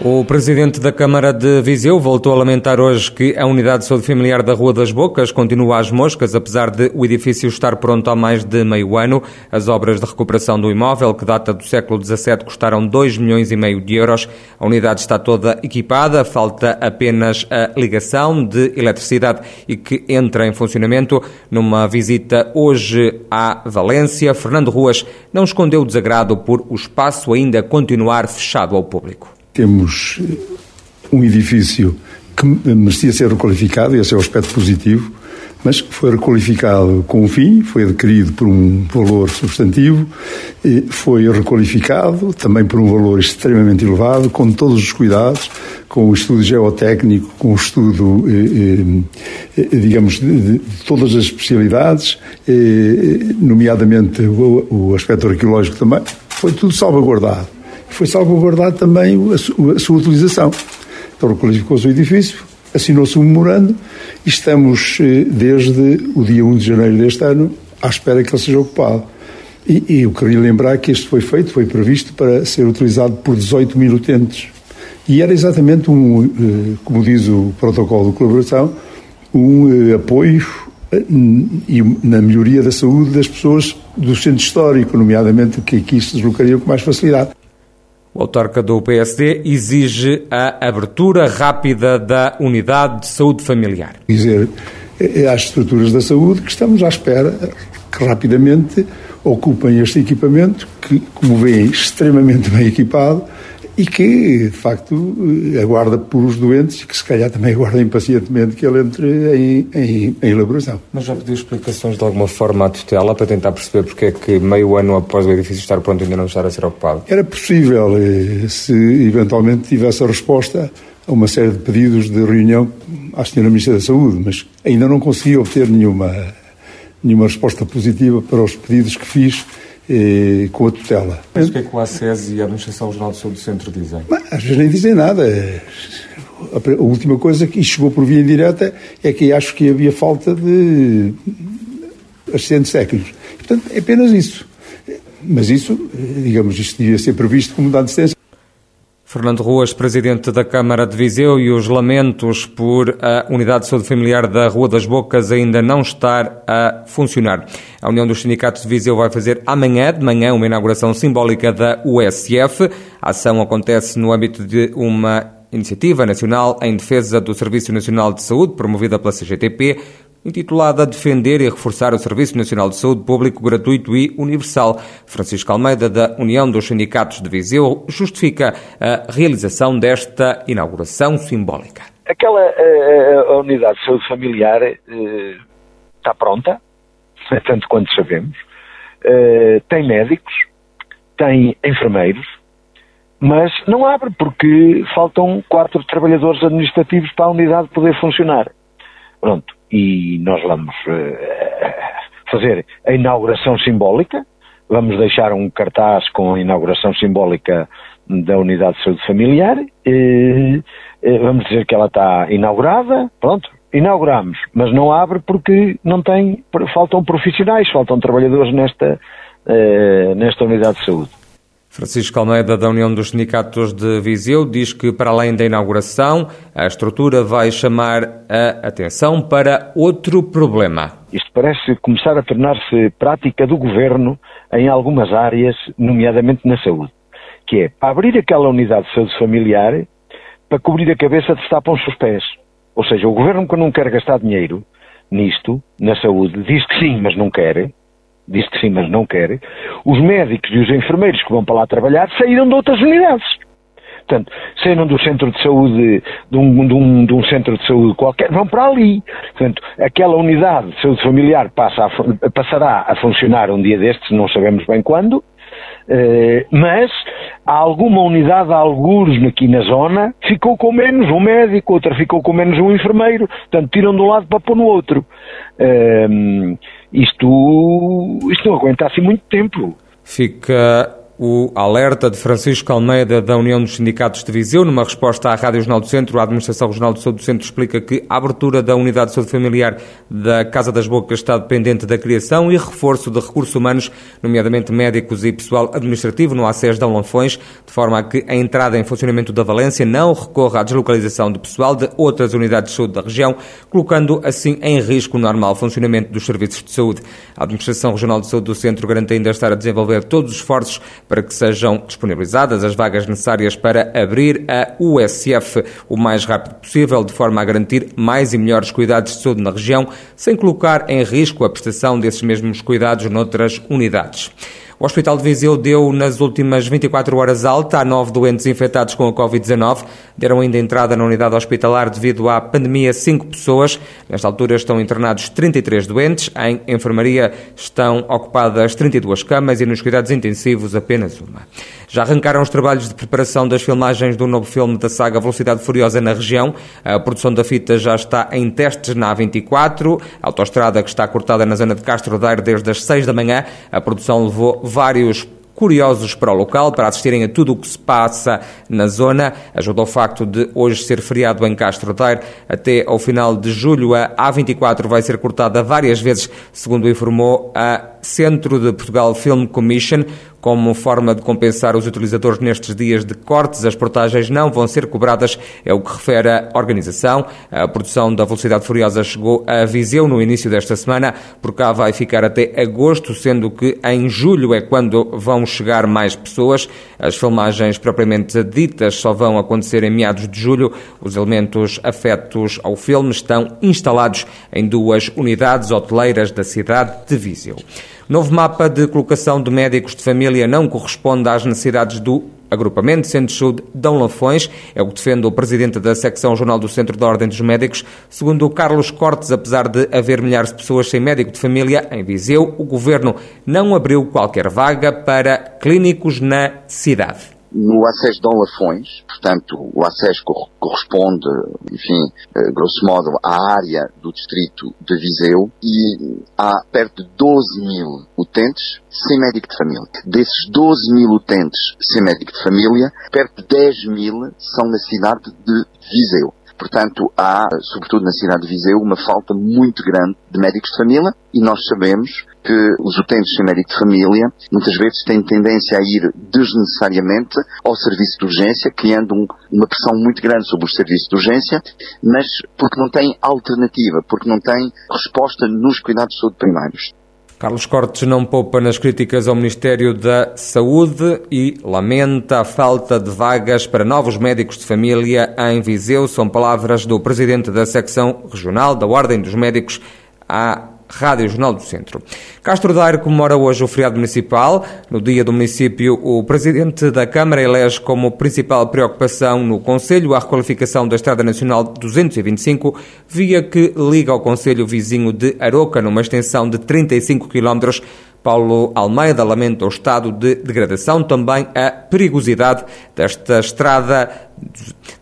O presidente da Câmara de Viseu voltou a lamentar hoje que a unidade de saúde familiar da Rua das Bocas continua às moscas, apesar de o edifício estar pronto há mais de meio ano. As obras de recuperação do imóvel, que data do século XVII, custaram 2 milhões e meio de euros. A unidade está toda equipada, falta apenas a ligação de eletricidade e que entra em funcionamento. Numa visita hoje à Valência, Fernando Ruas não escondeu o desagrado por o espaço ainda continuar fechado ao público. Temos um edifício que merecia ser requalificado, esse é o aspecto positivo, mas foi requalificado com um fim, foi adquirido por um valor substantivo, foi requalificado também por um valor extremamente elevado, com todos os cuidados, com o estudo geotécnico, com o estudo, eh, eh, digamos, de, todas as especialidades, eh, nomeadamente o aspecto arqueológico também, foi tudo salvaguardado foi salvaguardado também a, sua utilização. Então requalificou-se o edifício, assinou-se um memorando e estamos, eh, desde o dia 1 de janeiro deste ano, à espera que ele seja ocupado. E, e eu queria lembrar que este foi feito, foi previsto para ser utilizado por 18 mil utentes. E era exatamente um, eh, como diz o protocolo de colaboração, um eh, apoio e na melhoria da saúde das pessoas do centro histórico, nomeadamente que aqui se deslocariam com mais facilidade. O autarca do PSD exige a abertura rápida da unidade de saúde familiar. Dizer é às estruturas da saúde que estamos à espera que rapidamente ocupem este equipamento, que, como veem, extremamente bem equipado, e que, de facto, aguarda por os doentes e que, se calhar, também aguarda impacientemente que ele entre em, em, em elaboração. Mas já pediu explicações de alguma forma à tutela para tentar perceber porque é que, meio ano após o edifício estar pronto, ainda não estar a ser ocupado? Era possível, eh, se eventualmente tivesse a resposta a uma série de pedidos de reunião à Sra. Ministra da Saúde, mas ainda não consegui obter nenhuma, nenhuma resposta positiva para os pedidos que fiz eh, com a tutela. Mas o que é que o ACES e a Administração Regional de Saúde do Centro dizem? Mas, às vezes nem dizem nada. A última coisa que chegou por via indireta é que acho que havia falta de assistentes técnicos. Portanto, é apenas isso. Mas isso, digamos, isto devia ser previsto como dado assistência. Fernando Ruas, presidente da Câmara de Viseu, e os lamentos por a unidade de saúde familiar da Rua das Bocas ainda não estar a funcionar. A União dos Sindicatos de Viseu vai fazer amanhã de manhã uma inauguração simbólica da USF. A ação acontece no âmbito de uma iniciativa nacional em defesa do Serviço Nacional de Saúde, promovida pela CGTP, intitulada Defender e Reforçar o Serviço Nacional de Saúde Público Gratuito e Universal. Francisco Almeida, da União dos Sindicatos de Viseu, justifica a realização desta inauguração simbólica. Aquela a, eh, a unidade de saúde familiar uh, está pronta, tanto quanto sabemos, tem médicos, tem enfermeiros, mas não abre porque faltam quatro trabalhadores administrativos para a unidade poder funcionar. Pronto e nós vamos uh, fazer a inauguração simbólica, vamos deixar um cartaz com a inauguração simbólica da Unidade de Saúde Familiar, e, e vamos dizer que ela está inaugurada, pronto, inauguramos, mas não abre porque não tem, faltam profissionais, faltam trabalhadores nesta, uh, nesta Unidade de Saúde. Francisco Almeida, da União dos Sindicatos de Viseu, diz que, para além da inauguração, a estrutura vai chamar a atenção para outro problema. Isto parece começar a tornar-se prática do governo em algumas áreas, nomeadamente na saúde, que é para abrir aquela unidade de saúde familiar para cobrir a cabeça de tapam-se os pés. Ou seja, o governo, quando não quer gastar dinheiro nisto, na saúde, diz que sim, mas não quer, diz que sim, mas não quer, os médicos e os enfermeiros que vão para lá trabalhar saíram de outras unidades. Portanto, saíram do centro de saúde, de um, de, um, de um, centro de saúde qualquer, vão para ali. Portanto, aquela unidade de saúde familiar passa a, passará a funcionar um dia destes, não sabemos bem quando, eh, mas há alguma unidade, alguns aqui na zona, ficou com menos um médico, outra ficou com menos um enfermeiro, portanto tiram de um lado para pôr no outro. Uh, isto, isto não aguenta assim muito tempo. Fica o alerta de Francisco Almeida da União dos Sindicatos de Viseu. Numa resposta à Rádio Jornal do Centro, a Administração Regional de Saúde do Centro explica que a abertura da Unidade de Saúde Familiar da Casa das Bocas está dependente da criação e reforço de recursos humanos, nomeadamente médicos e pessoal administrativo no ACES de Lanfões, de forma a que a entrada em funcionamento da Valência não recorra à deslocalização de pessoal de outras unidades de saúde da região, colocando assim em risco o normal funcionamento dos serviços de saúde. A Administração Regional de Saúde do Centro garante ainda estar a desenvolver todos os esforços para que sejam disponibilizadas as vagas necessárias para abrir a USF o mais rápido possível, de forma a garantir mais e melhores cuidados de saúde na região, sem colocar em risco a prestação desses mesmos cuidados noutras unidades. O Hospital de Viseu deu nas últimas 24 horas alta a nove doentes infectados com a Covid-19. Deram ainda entrada na unidade hospitalar devido à pandemia cinco pessoas. Nesta altura estão internados 33 doentes. Em enfermaria estão ocupadas 32 camas e nos cuidados intensivos apenas uma. Já arrancaram os trabalhos de preparação das filmagens do novo filme da saga Velocidade Furiosa na região. A produção da fita já está em testes na A24, a autoestrada que está cortada na zona de Castro Daire desde as 6 da manhã. A produção levou vários curiosos para o local, para assistirem a tudo o que se passa na zona. Ajuda o facto de hoje ser feriado em Castro Daire. Até ao final de julho, a A24 vai ser cortada várias vezes, segundo informou a Centro de Portugal Film Commission. Como forma de compensar os utilizadores nestes dias de cortes, as portagens não vão ser cobradas, é o que refere a organização. A produção da Velocidade Furiosa chegou a Viseu no início desta semana, por cá vai ficar até agosto, sendo que em julho é quando vão chegar mais pessoas. As filmagens propriamente ditas só vão acontecer em meados de julho. Os elementos afetos ao filme estão instalados em duas unidades hoteleiras da cidade de Viseu. Novo mapa de colocação de médicos de família não corresponde às necessidades do agrupamento Centro de Saúde Dão Lafões, é o que defende o presidente da secção jornal do Centro da Ordem dos Médicos. Segundo Carlos Cortes, apesar de haver milhares de pessoas sem médico de família em Viseu, o governo não abriu qualquer vaga para clínicos na cidade no acesso Dom Lafões, portanto, o acesso corresponde, enfim, eh, grosso modo, à área do distrito de Viseu e há perto de 12 mil utentes sem médico de família. Desses 12 mil utentes sem médico de família, perto de 10 mil são na cidade de Viseu. Portanto, há, sobretudo na cidade de Viseu, uma falta muito grande de médicos de família e nós sabemos que os utentes sem médico de família muitas vezes têm tendência a ir desnecessariamente ao serviço de urgência, criando um, uma pressão muito grande sobre os serviços de urgência, mas porque não têm alternativa, porque não têm resposta nos cuidados de saúde primários. Carlos Cortes não poupa nas críticas ao Ministério da Saúde e lamenta a falta de vagas para novos médicos de família em Viseu. São palavras do presidente da secção regional da Ordem dos Médicos à Rádio Jornal do Centro. Castro Daire comemora hoje o feriado municipal. No dia do município, o presidente da Câmara elege como principal preocupação no Conselho a requalificação da Estrada Nacional 225, via que liga ao Conselho vizinho de Aroca, numa extensão de 35 quilómetros Paulo Almeida lamenta o estado de degradação, também a perigosidade desta estrada,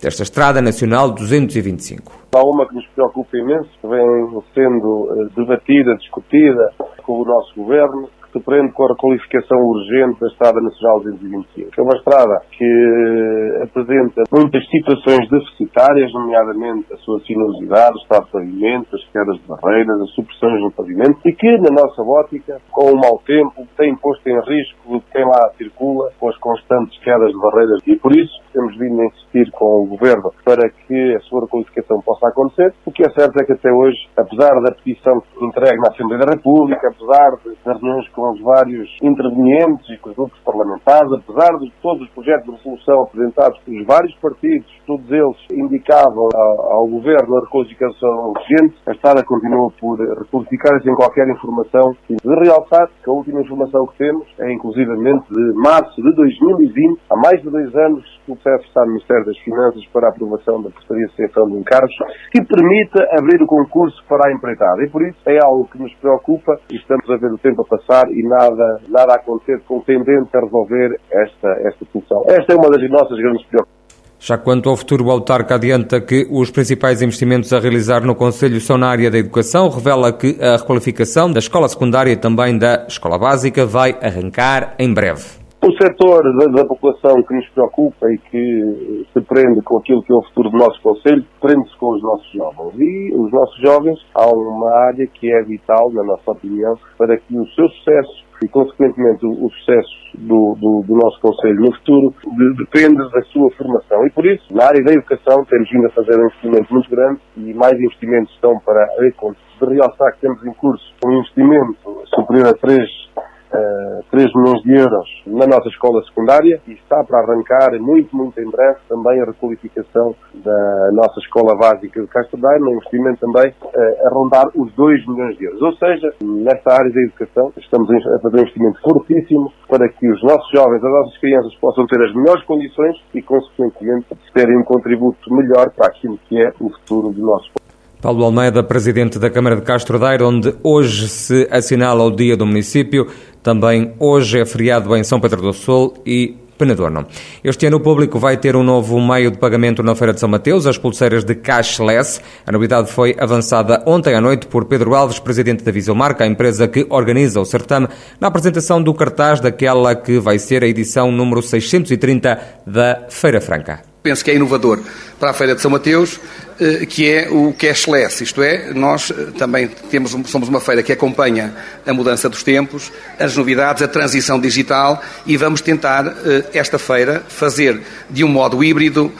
desta estrada nacional 225. Há uma que nos preocupa imenso, que vem sendo eh, debatida, discutida com o nosso governo, que se prende com a requalificação urgente da Estrada Nacional 225. É uma estrada que apresenta muitas situações deficitárias, nomeadamente a sua sinuosidade, o estado de pavimento, as quedas de barreiras, as supressões no pavimento, e que, na nossa ótica, com o mau tempo, tem posto em risco quem lá circula, com as constantes quedas de barreiras. E por isso temos vindo a insistir com o Governo para que a sua requalificação possa acontecer. O que é certo é que até hoje, apesar da petição entregue na Assembleia da República, apesar de reuniões com os vários intervenientes e com os grupos parlamentares, apesar de todos os projetos de resolução apresentados pelos vários partidos, todos eles indicavam ao, Governo a requalificação urgente, a Estrada continua por requalificar sem qualquer informação. E de realçar que a última informação que temos é inclusivamente de março de 2020, há mais de dois anos, o PEF está no Ministério das Finanças para a aprovação da Portaria de Extensão de Encargos, que permita abrir o concurso para a empreitada. E por isso é algo que nos preocupa e estamos a ver o tempo a passar e nada, nada a acontecer com tendente a resolver esta, esta solução. Esta é uma das nossas grandes preocupações. Já quanto ao futuro, o autarca adianta que os principais investimentos a realizar no Conselho são na área da educação. Revela que a requalificação da escola secundária e também da escola básica vai arrancar em breve. O setor da, da, população que nos preocupa e que se prende com aquilo que é o futuro do nosso Conselho, prende-se com os nossos jovens. E os nossos jovens, há uma área que é vital, na nossa opinião, para que o seu sucesso e, consequentemente, o, o sucesso do, do, do, nosso Conselho no futuro de, depende da sua formação. E, por isso, na área da educação, temos vindo a fazer um investimento muito grande e mais investimentos estão para a de realçar que temos em curso um investimento superior a 3 uh, 3 milhões de euros na nossa escola secundária e está para arrancar muito, muito em breve também a requalificação da nossa escola básica de Castro Daire, um investimento também uh, a rondar os 2 milhões de euros. Ou seja, nesta área da educação estamos a fazer um investimento fortíssimo para que os nossos jovens, as nossas crianças possam ter as melhores condições e, consequentemente, terem um contributo melhor para aquilo que é o futuro do nosso país. Paulo Almeida, presidente da Câmara de Castro Daire, onde hoje se assinala o Dia do Município. Também hoje é feriado em São Pedro do Sul e Penadorno. Este ano o público vai ter um novo meio de pagamento na Feira de São Mateus, as pulseiras de cashless. A novidade foi avançada ontem à noite por Pedro Alves, presidente da Visomarca, a empresa que organiza o certame, na apresentação do cartaz daquela que vai ser a edição número 630 da Feira Franca penso que é inovador para a Feira de São Mateus, eh, que é o cashless, isto é, nós eh, também temos, somos uma feira que acompanha a mudança dos tempos, as novidades, a transição digital e vamos tentar eh, esta feira fazer de um modo híbrido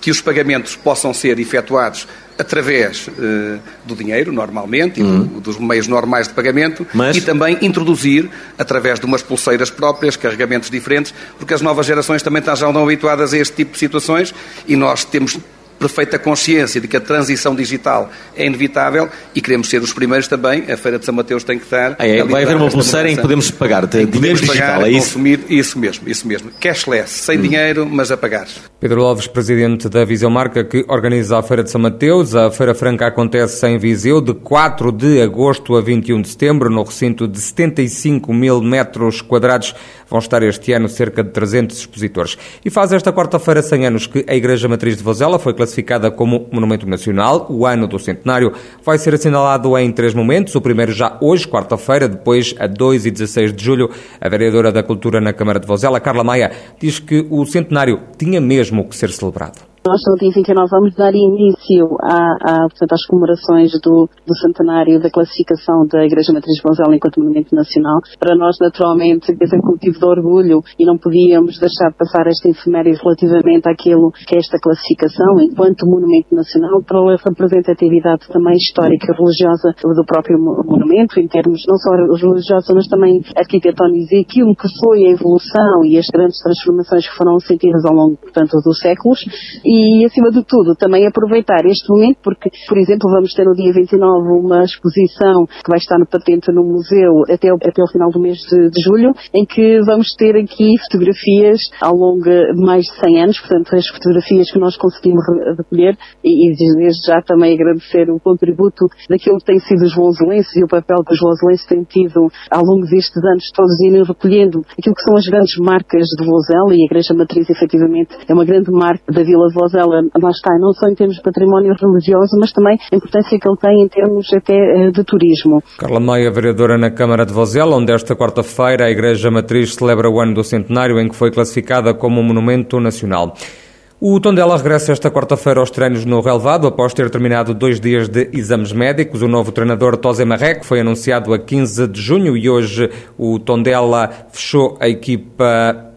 que os pagamentos possam ser efetuados através uh, do dinheiro, normalmente, uhum. e do, dos meios normais de pagamento, Mas... e também introduzir, através de umas pulseiras próprias, carregamentos diferentes, porque as novas gerações também já estão habituadas a este tipo de situações e nós temos perfeita consciência de que a transição digital é inevitável e queremos ser os primeiros também. A Feira de São Mateus tem que estar. Ah, é, vai haver uma pulseira em que podemos pagar dinheiro podemos digital, pagar, é isso? Consumir, isso mesmo, isso mesmo. Cashless, sem hum. dinheiro, mas a pagar. Pedro Alves, presidente da Viseu Marca, que organiza a Feira de São Mateus. A Feira Franca acontece em Viseu de 4 de agosto a 21 de setembro, no recinto de 75 mil metros quadrados. Vão estar este ano cerca de 300 expositores. E faz esta quarta-feira 100 anos que a Igreja Matriz de Vozela foi classificada como Monumento Nacional. O ano do centenário vai ser assinalado em três momentos. O primeiro já hoje, quarta-feira, depois a 2 e 16 de julho. A vereadora da Cultura na Câmara de Vozela, Carla Maia, diz que o centenário tinha mesmo que ser celebrado. Nós, no dia 29, vamos dar início à, à, portanto, às comemorações do, do, centenário da classificação da Igreja Matriz Bonzela enquanto Monumento Nacional. Para nós, naturalmente, é sempre motivo de orgulho e não podíamos deixar passar esta efeméride relativamente àquilo que é esta classificação enquanto Monumento Nacional, pela representatividade também histórica e religiosa do próprio monumento, em termos não só religiosos, mas também arquitetónicos e aquilo que foi a evolução e as grandes transformações que foram sentidas ao longo, portanto, dos séculos. E e, acima de tudo, também aproveitar este momento, porque, por exemplo, vamos ter no dia 29 uma exposição que vai estar no patente no museu até, até o final do mês de, de julho, em que vamos ter aqui fotografias ao longo de mais de 100 anos, portanto, as fotografias que nós conseguimos recolher, e, e desde já também agradecer o contributo daquilo que tem sido os voselenses e o papel que os voselenses têm tido ao longo destes anos todos irem recolhendo aquilo que são as grandes marcas de Vozela e a Igreja Matriz, efetivamente, é uma grande marca da Vila Vozela, lá está, não só em termos de património religioso, mas também a importância que ele tem em termos até eh, de turismo. Carla Maia, vereadora na Câmara de Vozela, onde esta quarta-feira a Igreja Matriz celebra o ano do centenário em que foi classificada como um monumento nacional. O Tondela regressa esta quarta-feira aos treinos no relevado, após ter terminado dois dias de exames médicos. O novo treinador Tosé Marrec foi anunciado a 15 de junho e hoje o Tondela fechou a equipa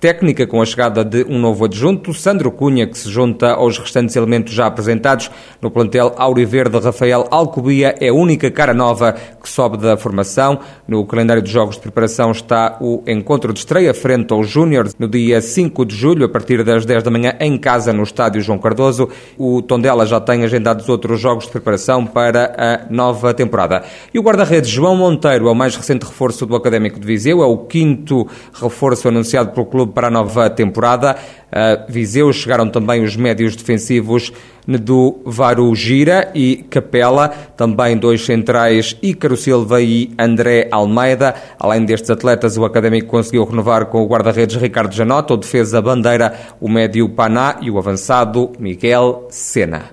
técnica com a chegada de um novo adjunto, Sandro Cunha, que se junta aos restantes elementos já apresentados no plantel Auriverde. Rafael Alcobia é a única cara nova que sobe da formação. No calendário de jogos de preparação está o encontro de estreia frente aos Júniores no dia 5 de julho, a partir das 10 da manhã, em casa no estádio João Cardoso. O Tondela já tem agendados outros jogos de preparação para a nova temporada. E o guarda-redes João Monteiro é o mais recente reforço do Académico de Viseu, é o quinto reforço anunciado pelo clube para a nova temporada. A Viseu chegaram também os médios defensivos do Varugira e Capela, também dois centrais, Ícaro Silva e André Almeida. Além destes atletas, o Académico conseguiu renovar com o guarda-redes Ricardo Janota, o defesa Bandeira, o médio Paná e o avançado Miguel Sena.